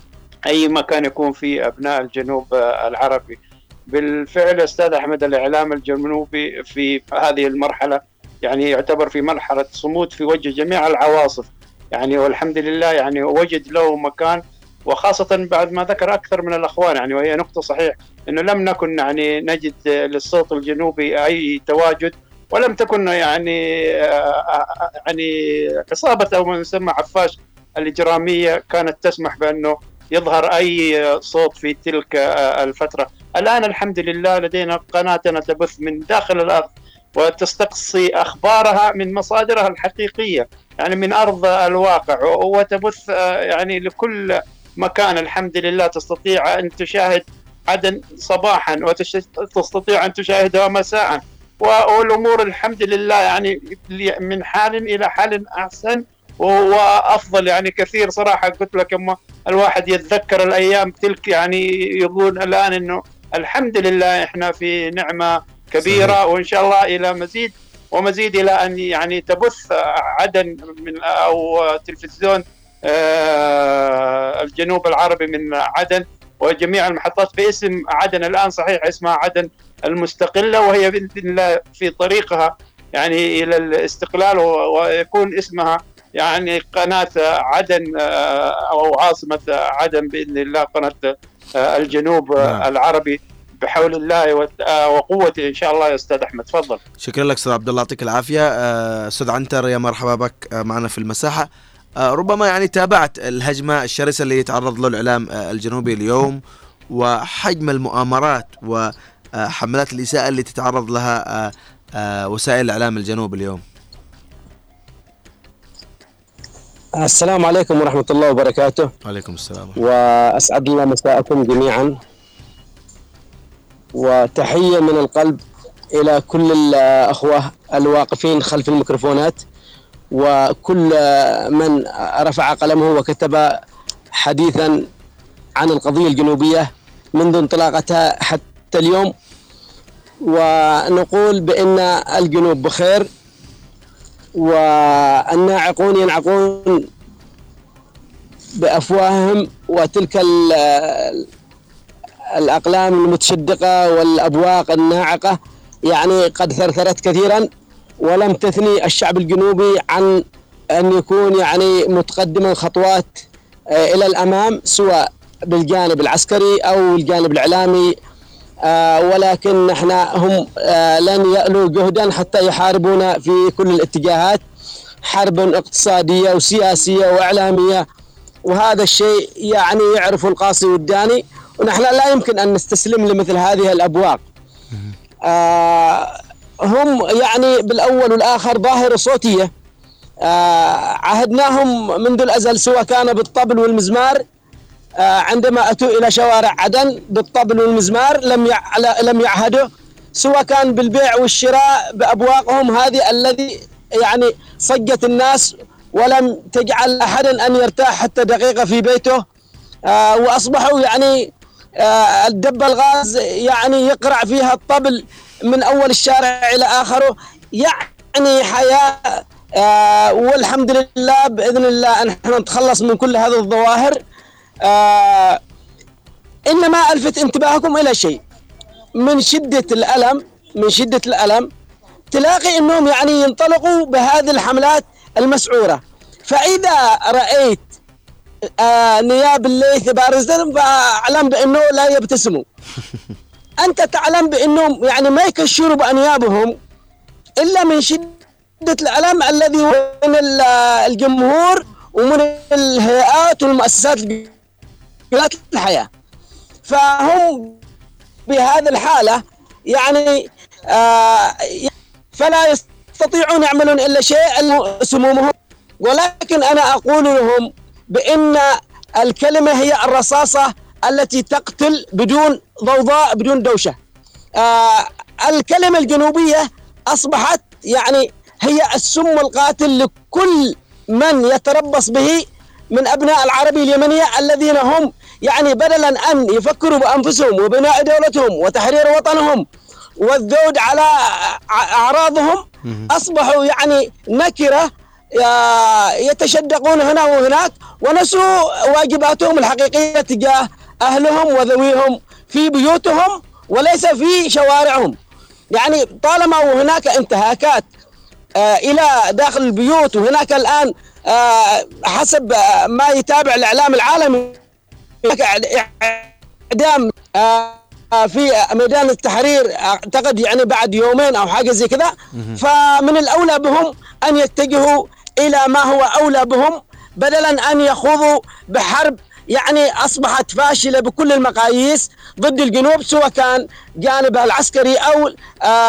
أي مكان يكون فيه أبناء الجنوب العربي. بالفعل أستاذ أحمد الإعلام الجنوبي في هذه المرحلة يعني يعتبر في مرحلة صمود في وجه جميع العواصف. يعني والحمد لله يعني وجد له مكان وخاصة بعد ما ذكر أكثر من الأخوان يعني وهي نقطة صحيح أنه لم نكن يعني نجد للصوت الجنوبي أي تواجد ولم تكن يعني يعني عصابة أو ما يسمى عفاش الإجرامية كانت تسمح بأنه يظهر أي صوت في تلك الفترة. الآن الحمد لله لدينا قناتنا تبث من داخل الأرض وتستقصي أخبارها من مصادرها الحقيقية يعني من أرض الواقع وتبث يعني لكل مكان. الحمد لله تستطيع أن تشاهد عدن صباحا وتستطيع أن تشاهدها مساء. والأمور الحمد لله يعني من حال إلى حال أحسن وافضل يعني كثير صراحة. قلت لك أما الواحد يتذكر الأيام تلك يعني يقول الآن إنه الحمد لله إحنا في نعمة كبيرة صحيح. وإن شاء الله إلى مزيد ومزيد إلى أن يعني تبث عدن من أو تلفزيون الجنوب العربي من عدن. وجميع المحطات باسم عدن الآن صحيح اسمها عدن المستقلة وهي بإذن الله في طريقها يعني إلى الاستقلال ويكون اسمها يعني قناة عدن أو عاصمة عدن بإذن الله قناة الجنوب نعم. العربي بحول الله وقوته إن شاء الله يا أستاذ أحمد. تفضل. شكرا لك أستاذ عبد الله يعطيك العافية. أستاذ عنتر يا مرحبا بك معنا في المساحة. ربما يعني تابعت الهجمة الشرسة اللي يتعرض له الإعلام الجنوبي اليوم وحجم المؤامرات وحملات الإساءة اللي تتعرض لها وسائل الإعلام الجنوب اليوم. السلام عليكم ورحمة الله وبركاته. وعليكم السلام. وأسعد الله مساءكم جميعا. وتحية من القلب إلى كل الأخوة الواقفين خلف الميكروفونات. وكل من رفع قلمه وكتب حديثا عن القضية الجنوبية منذ انطلاقتها حتى اليوم. ونقول بأن الجنوب بخير والناعقون ينعقون بأفواههم وتلك الأقلام المتشدقة والأبواق الناعقة يعني قد ثرثرت كثيرا. ولم تثني الشعب الجنوبي عن أن يكون يعني متقدما خطوات إلى الأمام سواء بالجانب العسكري أو الجانب الإعلامي ولكن إحنا هم لن يألوا جهدا حتى يحاربونا في كل الاتجاهات حرب اقتصادية وسياسية وإعلامية. وهذا الشيء يعني يعرف القاصي والداني ونحن لا يمكن أن نستسلم لمثل هذه الأبواق. آه هم يعني بالأول والآخر ظاهرة صوتية آه عهدناهم منذ الأزل سواء كان بالطبل والمزمار. آه عندما أتوا إلى شوارع عدن بالطبل والمزمار لم لم يعهدوا. سواء كان بالبيع والشراء بأبواقهم هذه الذي يعني صجت الناس ولم تجعل أحدا أن يرتاح حتى دقيقة في بيته. آه وأصبحوا يعني آه الدب الغاز يعني يقرع فيها الطبل من أول الشارع إلى آخره. يعني حياة آه والحمد لله بإذن الله أن إحنا نتخلص من كل هذه الظواهر. آه إنما ألفت انتباهكم إلى شيء. من شدة الألم من شدة الألم تلاقي أنهم يعني ينطلقوا بهذه الحملات المسعورة. فإذا رأيت آه نياب الليث بارزة فأعلم بأنه لا يبتسموا [LAUGHS] أنت تعلم بأنهم يعني ما يكشروا بأنيابهم إلا من شدة الألم الذي هو من الجمهور ومن الهيئات والمؤسسات الحياة. فهم بهذه الحالة يعني آه فلا يستطيعون يعملون إلا شيء سمومهم. ولكن أنا أقول لهم بأن الكلمة هي الرصاصة التي تقتل بدون ضوضاء بدون دوشة. آه الكلمة الجنوبية أصبحت يعني هي السم القاتل لكل من يتربص به من أبناء العربية اليمنية الذين هم يعني بدلا أن يفكروا بأنفسهم وبناء دولتهم وتحرير وطنهم والذود على أعراضهم أصبحوا يعني نكرة يتشدقون هنا وهناك ونسوا واجباتهم الحقيقية تجاه أهلهم وذويهم في بيوتهم وليس في شوارعهم. يعني طالما وهناك انتهاكات آه إلى داخل البيوت وهناك الآن آه حسب ما يتابع الإعلام العالمي إعدام آه في ميدان التحرير أعتقد يعني بعد يومين أو حاجة زي كذا. فمن الأولى بهم أن يتجهوا إلى ما هو أولى بهم بدلا أن يخوضوا بحرب يعني أصبحت فاشلة بكل المقاييس ضد الجنوب سواء كان جانبها العسكري أو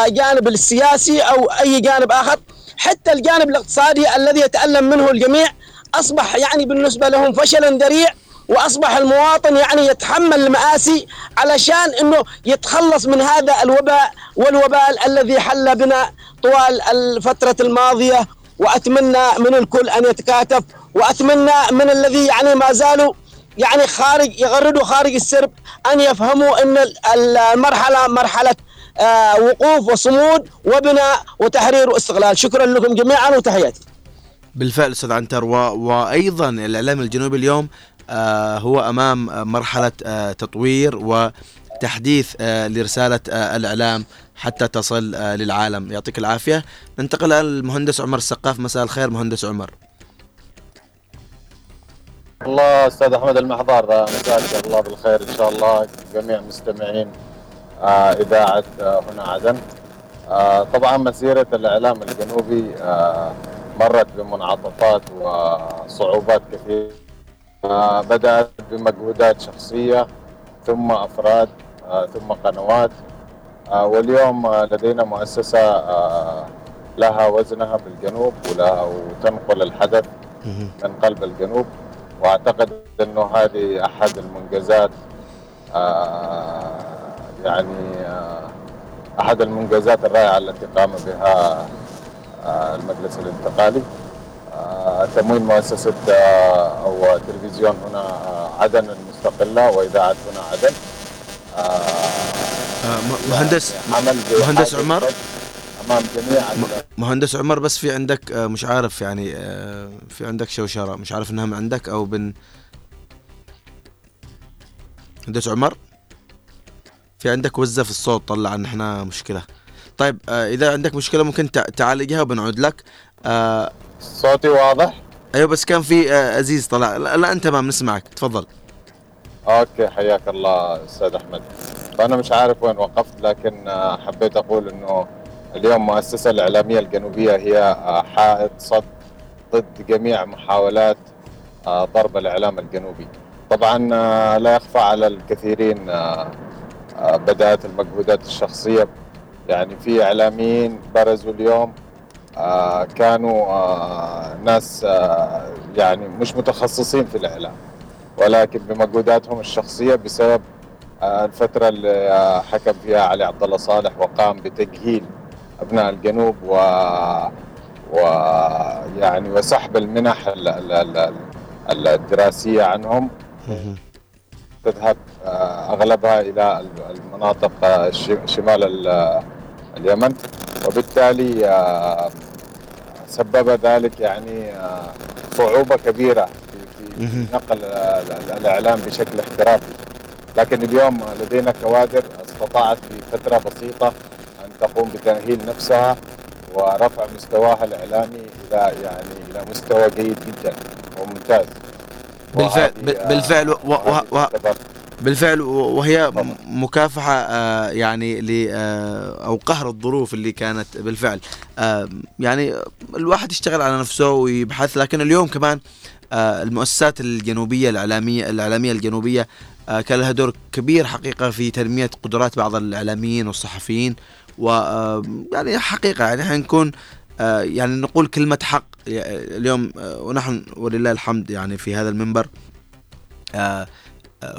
جانب السياسي أو أي جانب آخر. حتى الجانب الاقتصادي الذي يتألم منه الجميع أصبح يعني بالنسبة لهم فشلا ذريع وأصبح المواطن يعني يتحمل المآسي علشان إنه يتخلص من هذا الوباء والوبال الذي حل بنا طوال الفترة الماضية. وأتمنى من الكل أن يتكاتف وأتمنى من الذي يعني ما زالوا يعني خارج يغردوا خارج السرب أن يفهموا إن المرحلة مرحلة آه وقوف وصمود وبناء وتحرير واستقلال شكرا لكم جميعا وتحياتي. بالفعل أستاذ عنتر و... وأيضا الإعلام الجنوبي اليوم آه هو أمام مرحلة آه تطوير وتحديث آه لرسالة الإعلام حتى تصل للعالم. يعطيك العافية. ننتقل المهندس عمر السقاف. مساء الخير مهندس عمر. الله أستاذ أحمد المحضار مساك الله بالخير إن شاء الله جميع مستمعين إذاعة هنا عدن. طبعا مسيرة الإعلام الجنوبي مرت بمنعطفات وصعوبات كثيرة. بدأت بمجهودات شخصية ثم أفراد ثم قنوات. واليوم لدينا مؤسسة لها وزنها بالجنوب ولها وتنقل الحدث من قلب الجنوب. واعتقد انه هذه احد المنجزات يعني احد المنجزات الرائعة التي قام بها المجلس الانتقالي. تمويل مؤسسة أو تلفزيون هنا عدن المستقلة وإذاعة هنا عدن. مهندس عمل مهندس عمر؟ أمام جميع مهندس عمر بس في عندك مش عارف يعني في عندك شوشرة مش عارف إنها من عندك أو بن مهندس عمر في عندك وزة في الصوت طلع إن إحنا مشكلة. طيب إذا عندك مشكلة ممكن تعالجها وبنعود لك. صوتي واضح؟ أيوه بس كان في عزيز طلع. لا, لا أنت تمام نسمعك تفضل. أوكي حياك الله أستاذ أحمد. فانا مش عارف وين وقفت لكن حبيت أقول إنه اليوم المؤسسة الإعلامية الجنوبية هي حائط صد ضد جميع محاولات ضرب الإعلام الجنوبي. طبعا لا يخفى على الكثيرين بدأت المجهودات الشخصية. يعني في إعلاميين برزوا اليوم آه كانوا آه ناس آه يعني مش متخصصين في الإعلام ولكن بمجهوداتهم الشخصية بسبب الفترة اللي حكم فيها علي عبد الله صالح وقام بتجهيل أبناء الجنوب و ويعني وسحب المنح الدراسية عنهم. تذهب أغلبها إلى المناطق شمال اليمن. وبالتالي سبب ذلك يعني صعوبة كبيرة في, نقل الإعلام بشكل احترافي. لكن اليوم لدينا كوادر استطاعت في فترة بسيطة أن تقوم بتأهيل نفسها ورفع مستواها الإعلامي إلى يعني إلى مستوى جيد جدا وممتاز. بالفعل بالفعل و... و... و... بالفعل وهي مكافحة يعني ل أو قهر الظروف اللي كانت بالفعل. يعني الواحد يشتغل على نفسه ويبحث لكن اليوم كمان المؤسسات الجنوبية الإعلامية الإعلامية الجنوبية كان لها دور كبير حقيقة في تنمية قدرات بعض الإعلاميين والصحفيين. و يعني حقيقة يعني حنكون يعني نقول كلمة حق اليوم ونحن ولله الحمد يعني في هذا المنبر.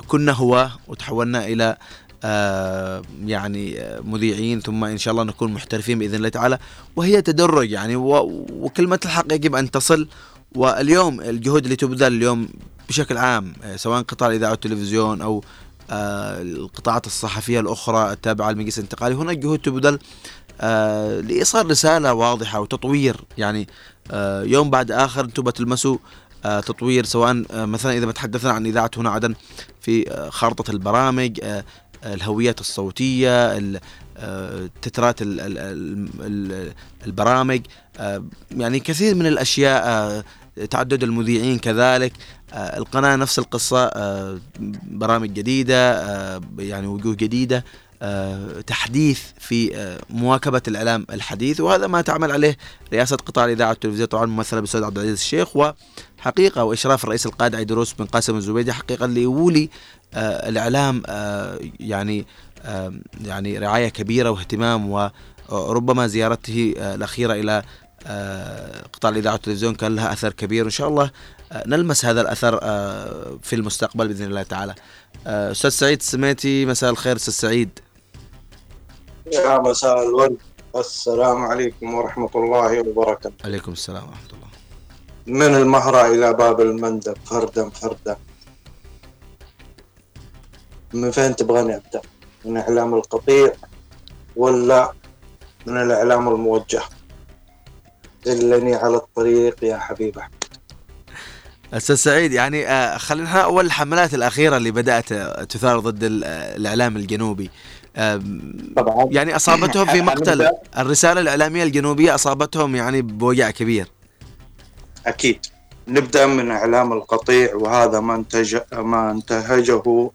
كنا هو وتحولنا إلى آه، يعني آه، مذيعين ثم إن شاء الله نكون محترفين بإذن الله تعالى. وهي تدرج يعني وكلمة الحق يجب أن تصل. واليوم الجهود اللي تبذل اليوم بشكل عام آه، سواء قطاع الاذاعه والتلفزيون أو آه، القطاعات الصحفية الأخرى التابعة للمجلس الانتقالي. هناك جهود تبذل آه، لإيصال رسالة واضحة وتطوير. يعني آه، يوم بعد آخر أنتم بتلمسوا آه، تطوير سواء آه، مثلا إذا بتحدثنا عن إذاعة هنا عدن في آه، خارطة البرامج آه، الهويات الصوتية ال- آه، تترات ال- ال- ال- ال- البرامج. آه، يعني كثير من الأشياء آه، تعدد المذيعين كذلك. آه، القناة نفس القصة آه، برامج جديدة آه، يعني وجوه جديدة آه، تحديث في مواكبة الإعلام الحديث وهذا ما تعمل عليه رئاسة قطاع الإذاعة والتلفزيون طبعا ممثلة بالاستاذ عبد العزيز الشيخ وحقيقة وإشراف الرئيس القائد عيدروس بن قاسم الزبيدي آه، الإعلام آه، يعني يعني رعاية كبيرة واهتمام وربما زيارته الأخيرة إلى آه، قطاع الإذاعة والتلفزيون كان لها أثر كبير وإن شاء الله آه، نلمس هذا الأثر آه، في المستقبل بإذن الله تعالى. آه، أستاذ سعيد السميتي مساء الخير أستاذ سعيد. يا مساء الورد السلام عليكم ورحمة الله وبركاته عليكم السلام ورحمة الله. من المهرة إلى باب المندب فردا فردا من فين تبغاني أبدأ من إعلام القطيع ولا من الإعلام الموجه دلني على الطريق يا حبيبه أستاذ سعيد يعني آه، خلينا أول الحملات الأخيرة اللي بدأت آه، تثار ضد ال- آه، الإعلام الجنوبي. طبعا. يعني أصابتهم في [LAUGHS] مقتل. الرسالة الإعلامية الجنوبية أصابتهم يعني بوجع كبير. أكيد. نبدأ من إعلام القطيع وهذا ما انتج ما انتهجه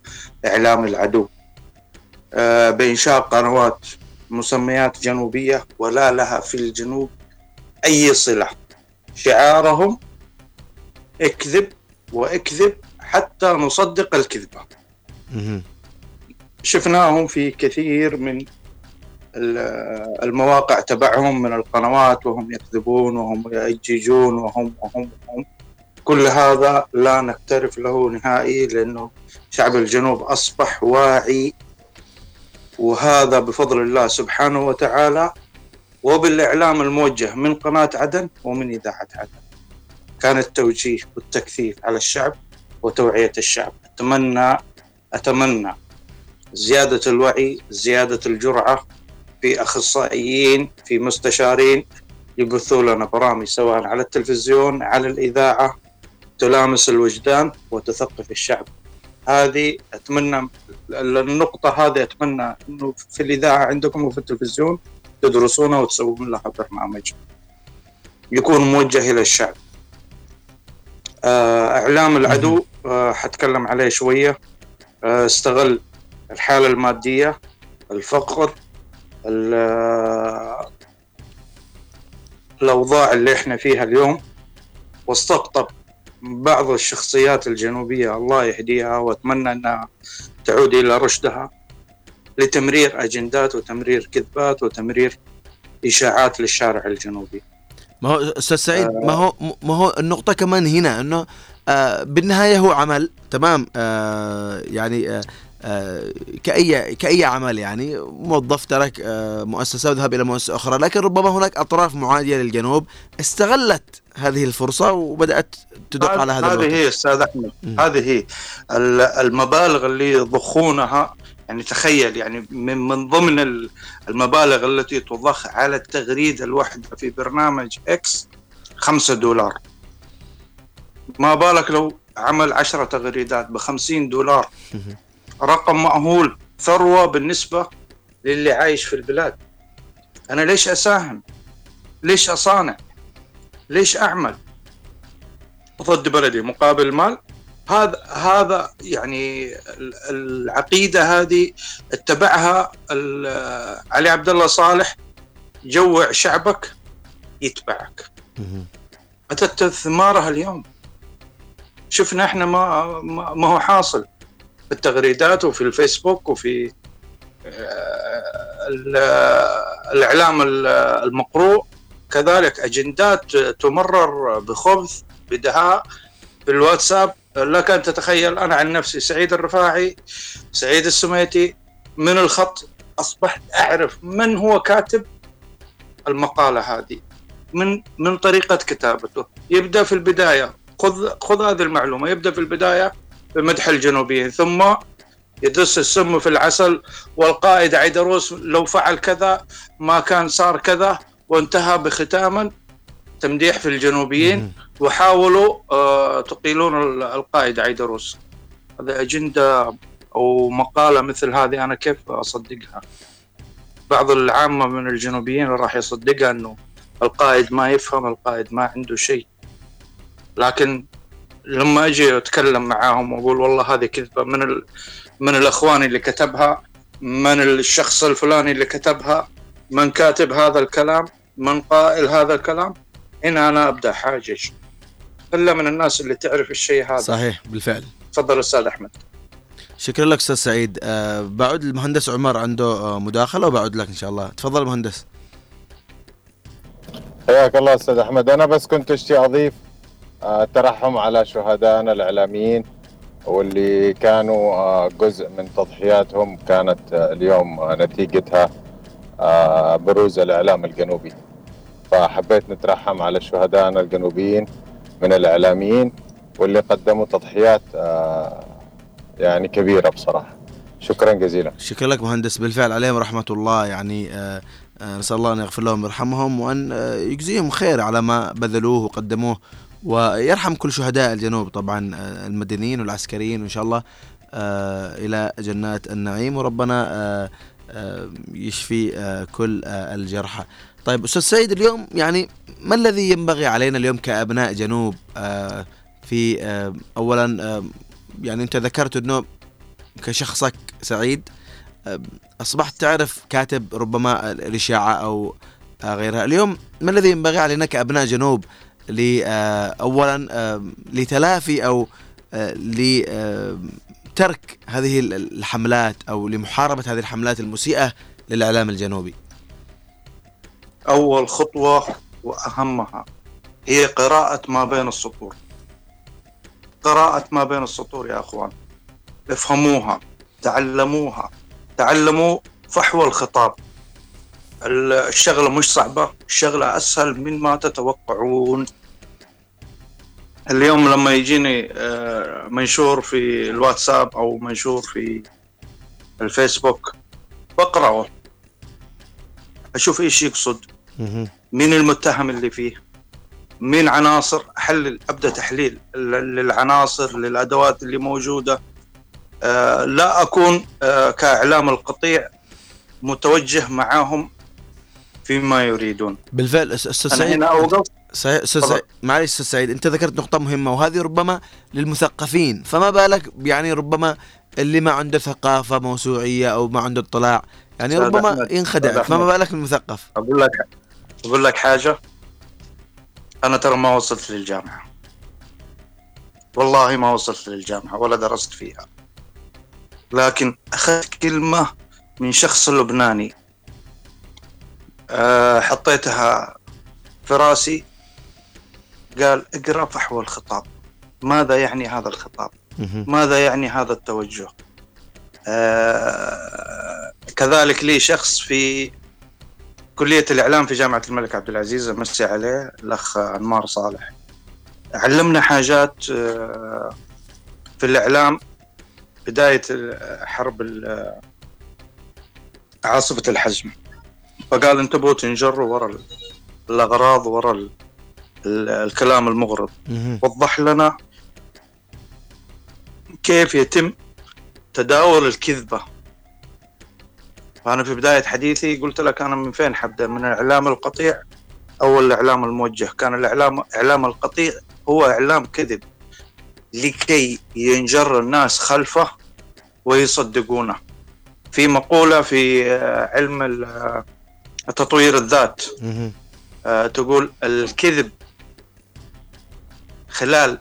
إعلام العدو. بإنشاء قنوات مسميات جنوبية ولا لها في الجنوب. أي صلة. شعارهم اكذب وأكذب حتى نصدق الكذبة. شفناهم في كثير من ال- المواقع تبعهم من القنوات وهم يكذبون وهم يأججون وهم وهم وهم. كل هذا لا نكترف له نهائي لأنه شعب الجنوب أصبح واعي. وهذا بفضل الله سبحانه وتعالى وبالإعلام الموجه من قناة عدن ومن إذاعة عدن. كان التوجيه والتكثيف على الشعب وتوعية الشعب. أتمنى أتمنى زيادة الوعي زيادة الجرعة في أخصائيين في مستشارين يبثوا لنا برامج سواء على التلفزيون على الإذاعة تلامس الوجدان وتثقف الشعب. هذه أتمنى النقطة هذه أتمنى أنه في الإذاعة عندكم وفي التلفزيون. تدرسونها وتسوون لها برنامج يكون موجه إلى الشعب. آه، إعلام العدو آه، حتكلم عليه شوية. آه، استغل الحالة المادية الفقر ال- الأوضاع اللي إحنا فيها اليوم. واستقطب بعض الشخصيات الجنوبية. الله يهديها وأتمنى أنها تعود إلى رشدها. لتمرير أجندات وتمرير كذبات وتمرير إشاعات للشارع الجنوبي. ما هو أستاذ سعيد ما هو ما هو النقطة كمان هنا إنه آه بالنهاية هو عمل تمام؟ آه يعني آه آه كأي كأي عمل يعني موظف ترك آه مؤسسة وذهب إلى مؤسسة أخرى لكن ربما هناك أطراف معادية للجنوب استغلت هذه الفرصة وبدأت تدق على هذا هذه هي أستاذ أحمد. مم. هذه هي ال- المبالغ اللي يضخونها يعني تخيل يعني من من ضمن ال- المبالغ التي تضخ على التغريده الواحده في برنامج إكس خمسة دولار. ما بالك لو عمل عشرة تغريدات بخمسين دولار. رقم مأهول ثروة بالنسبة للي عايش في البلاد. أنا ليش أساهم؟ ليش أصانع؟ ليش أعمل؟ ضد بلدي مقابل مال؟ هذا هذا يعني ال- العقيدة هذه اتبعها علي عبد الله صالح. جوع شعبك يتبعك. أتت ثمارها اليوم. شفنا إحنا ما ما هو حاصل في التغريدات وفي الفيسبوك وفي آه، ال- الإعلام ال- المقروء. كذلك أجندات تمرر بخبث بدهاء. بالواتساب لك ان تتخيل أنا عن نفسي سعيد الرفاعي سعيد السميتي من الخط أصبحت أعرف من هو كاتب المقالة هذه من من طريقة كتابته. يبدأ في البداية خذ خذ هذه المعلومة يبدأ في البداية بمدح الجنوبيين ثم يدس السم في العسل والقائد عيدروس لو فعل كذا ما كان صار كذا وانتهى بختاما. تمديح في الجنوبيين وحاولوا آه، تقيلون ال- القائد عيدروس هذا أجندة أو مقالة مثل هذه أنا كيف أصدقها؟ بعض العامة من الجنوبيين راح يصدقها أنه القائد ما يفهم القائد ما عنده شيء. لكن لما أجي أتكلم معاهم وأقول والله هذه كذبة من ال... من الأخوان اللي كتبها من الشخص الفلاني اللي كتبها من كاتب هذا الكلام من قائل هذا الكلام هنا أنا أبدأ حاجج الا من الناس اللي تعرف الشيء هذا. صحيح بالفعل. تفضل أستاذ أحمد. شكرا لك أستاذ سعيد. أه بعود المهندس عمر عنده آه، مداخلة وبعود لك إن شاء الله. تفضل مهندس. حياك الله أستاذ أحمد. أنا بس كنت اشتي أضيف آه، الترحم على شهدائنا الإعلاميين واللي كانوا آه، جزء من تضحياتهم كانت آه، اليوم نتيجتها بروز الإعلام الجنوبي. فحبيت نترحم على شهدائنا الجنوبيين من الإعلاميين واللي قدموا تضحيات آه، يعني كبيرة بصراحة. شكرا جزيلا. شكرا لك مهندس. بالفعل عليهم رحمة الله يعني آه، آه، نسأل الله أن يغفر لهم ويرحمهم وأن يجزيهم خير على ما بذلوه وقدموه. ويرحم كل شهداء الجنوب طبعا المدنيين والعسكريين وإن شاء الله إلى جنات النعيم. وربنا يشفي كل الجرحى طيب أستاذ سعيد اليوم يعني ما الذي ينبغي علينا اليوم كأبناء جنوب؟ آه، في آه، أولا آه، يعني أنت ذكرت أنه كشخصك سعيد. أصبحت تعرف كاتب ربما الإشاعة أو غيرها. اليوم ما الذي ينبغي علينا كأبناء جنوب اولا لتلافي أو لترك هذه الحملات أو لمحاربة هذه الحملات المسيئة للإعلام الجنوبي؟ أول خطوة وأهمها هي قراءة ما بين السطور. قراءة ما بين السطور يا أخوان. افهموها تعلموها. تعلموا فحوى الخطاب. الشغلة مش صعبة الشغلة أسهل من ما تتوقعون. اليوم لما يجيني آه، منشور في الواتساب أو منشور في الفيسبوك بقرأه. أشوف إيش يقصد. مين المتهم اللي فيه. مين عناصر أحلل أبدأ تحليل للعناصر للأدوات اللي موجودة؟ آه، لا أكون آه، كإعلام القطيع متوجه معاهم فيما يريدون. بالفعل أستاذ سعيد هنا أوقف. صحيح أستاذ. سعيد معلش أستاذ سعيد أنت ذكرت نقطة مهمة وهذه ربما للمثقفين. فما بالك يعني ربما اللي ما عنده ثقافة موسوعية أو ما عنده اطلاع؟ يعني ربما أحمد، ينخدع. فما. بالك بالمثقف أقول لك أقول لك حاجة. أنا ترى ما وصلت للجامعة. والله ما وصلت للجامعة ولا درست فيها. لكن أخذت كلمة من شخص لبناني. أه حطيتها في راسي. قال اقرأ فحوى الخطاب. ماذا يعني هذا الخطاب؟ ماذا يعني هذا التوجه؟ آه كذلك لي شخص في كلية الإعلام في جامعة الملك عبد العزيز أمسي عليه الأخ أنمار صالح. علمنا حاجات آه، في الإعلام بداية حرب ال- عاصفة الحزم فقال انتبهوا تنجروا ورا ال- الأغراض ورا ال- ال- الكلام المغرض. وضح لنا كيف يتم تداول الكذبة. فأنا في بداية حديثي قلت لك أنا من فين حبدأ؟ من الإعلام القطيع أو الإعلام الموجه؟ كان الإعلام إعلام القطيع هو إعلام كذب لكي ينجر الناس خلفه ويصدقونه. في مقولة في آه، علم آه، تطوير الذات. آه، تقول الكذب خلال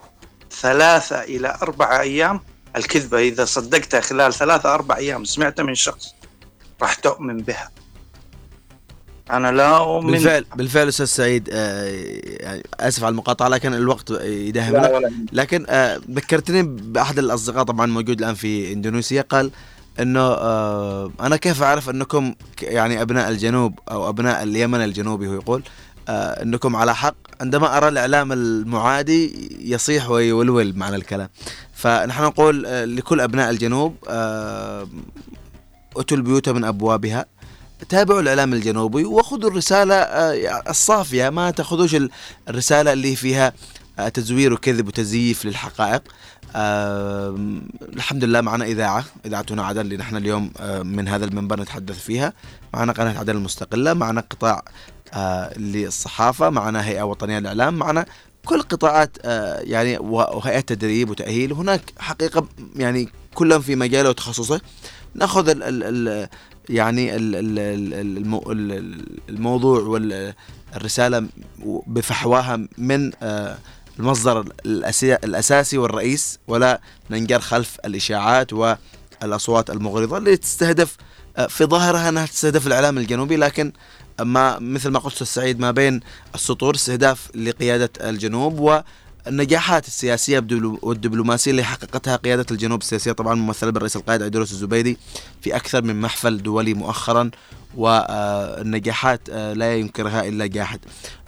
ثلاثة إلى أربعة أيام الكذبة إذا صدقتها خلال ثلاثة أربع أيام سمعتها من شخص راح تؤمن بها. أنا لا أؤمن. بالفعل بالفعل أستاذ سعيد آه يعني آسف على المقاطعة لكن الوقت يداهمنا. لكن آه ذكرتني بأحد الأصدقاء طبعا موجود الآن في إندونيسيا قال إنه آه أنا كيف أعرف إنكم يعني أبناء الجنوب أو أبناء اليمن الجنوبي هو يقول آه إنكم على حق؟ عندما أرى الإعلام المعادي يصيح ويولول معنى الكلام. فنحن نقول آه لكل أبناء الجنوب آه أتوا البيوت من أبوابها تابعوا الإعلام الجنوبي وخذوا الرسالة آه، الصافية ما تأخذوش ال- الرسالة اللي فيها آه، تزوير وكذب وتزييف للحقائق. الحمد لله معنا إذاعة هنا عدن اللي نحن اليوم آه، من هذا المنبر نتحدث فيها. معنا قناة عدن المستقلة معنا قطاع للصحافة معنا هيئة وطنية للإعلام معنا كل قطاعات يعني وهيئة تدريب وتأهيل. هناك حقيقة يعني كلهم في مجاله وتخصصه. ناخذ ال ال ال يعني ال ال ال المو ال- الموضوع والرسالة بفحواها من آه، المصدر الأساسي والرئيس ولا ننجر خلف الإشاعات والأصوات المغرضة اللي تستهدف آه، في ظاهرها أنها تستهدف الإعلام الجنوبي لكن ما مثل ما قلت أستاذ سعيد ما بين السطور استهداف لقيادة الجنوب والنجاحات السياسية بدبلو- والدبلوماسية اللي حققتها قيادة الجنوب السياسية طبعا ممثلة بالرئيس القائد عيدروس الزبيدي في أكثر من محفل دولي مؤخرا والنجاحات آه، لا ينكرها إلا جاحد.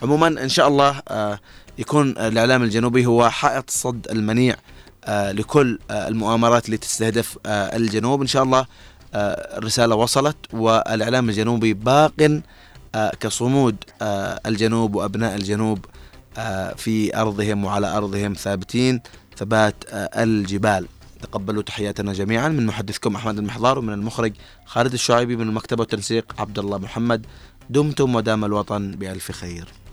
عموما إن شاء الله آه، يكون الإعلام الجنوبي هو حائط صد المنيع آه، لكل آه، المؤامرات اللي تستهدف آه، الجنوب. إن شاء الله آه، الرسالة وصلت والإعلام الجنوبي باق آه، كصمود آه، الجنوب وأبناء الجنوب آه، في أرضهم وعلى أرضهم ثابتين ثبات آه، الجبال. تقبلوا تحياتنا جميعا من محدثكم أحمد المحضار ومن المخرج خالد الشعيبي من المكتبة والتنسيق عبد الله محمد. دمتم ودام الوطن بألف خير.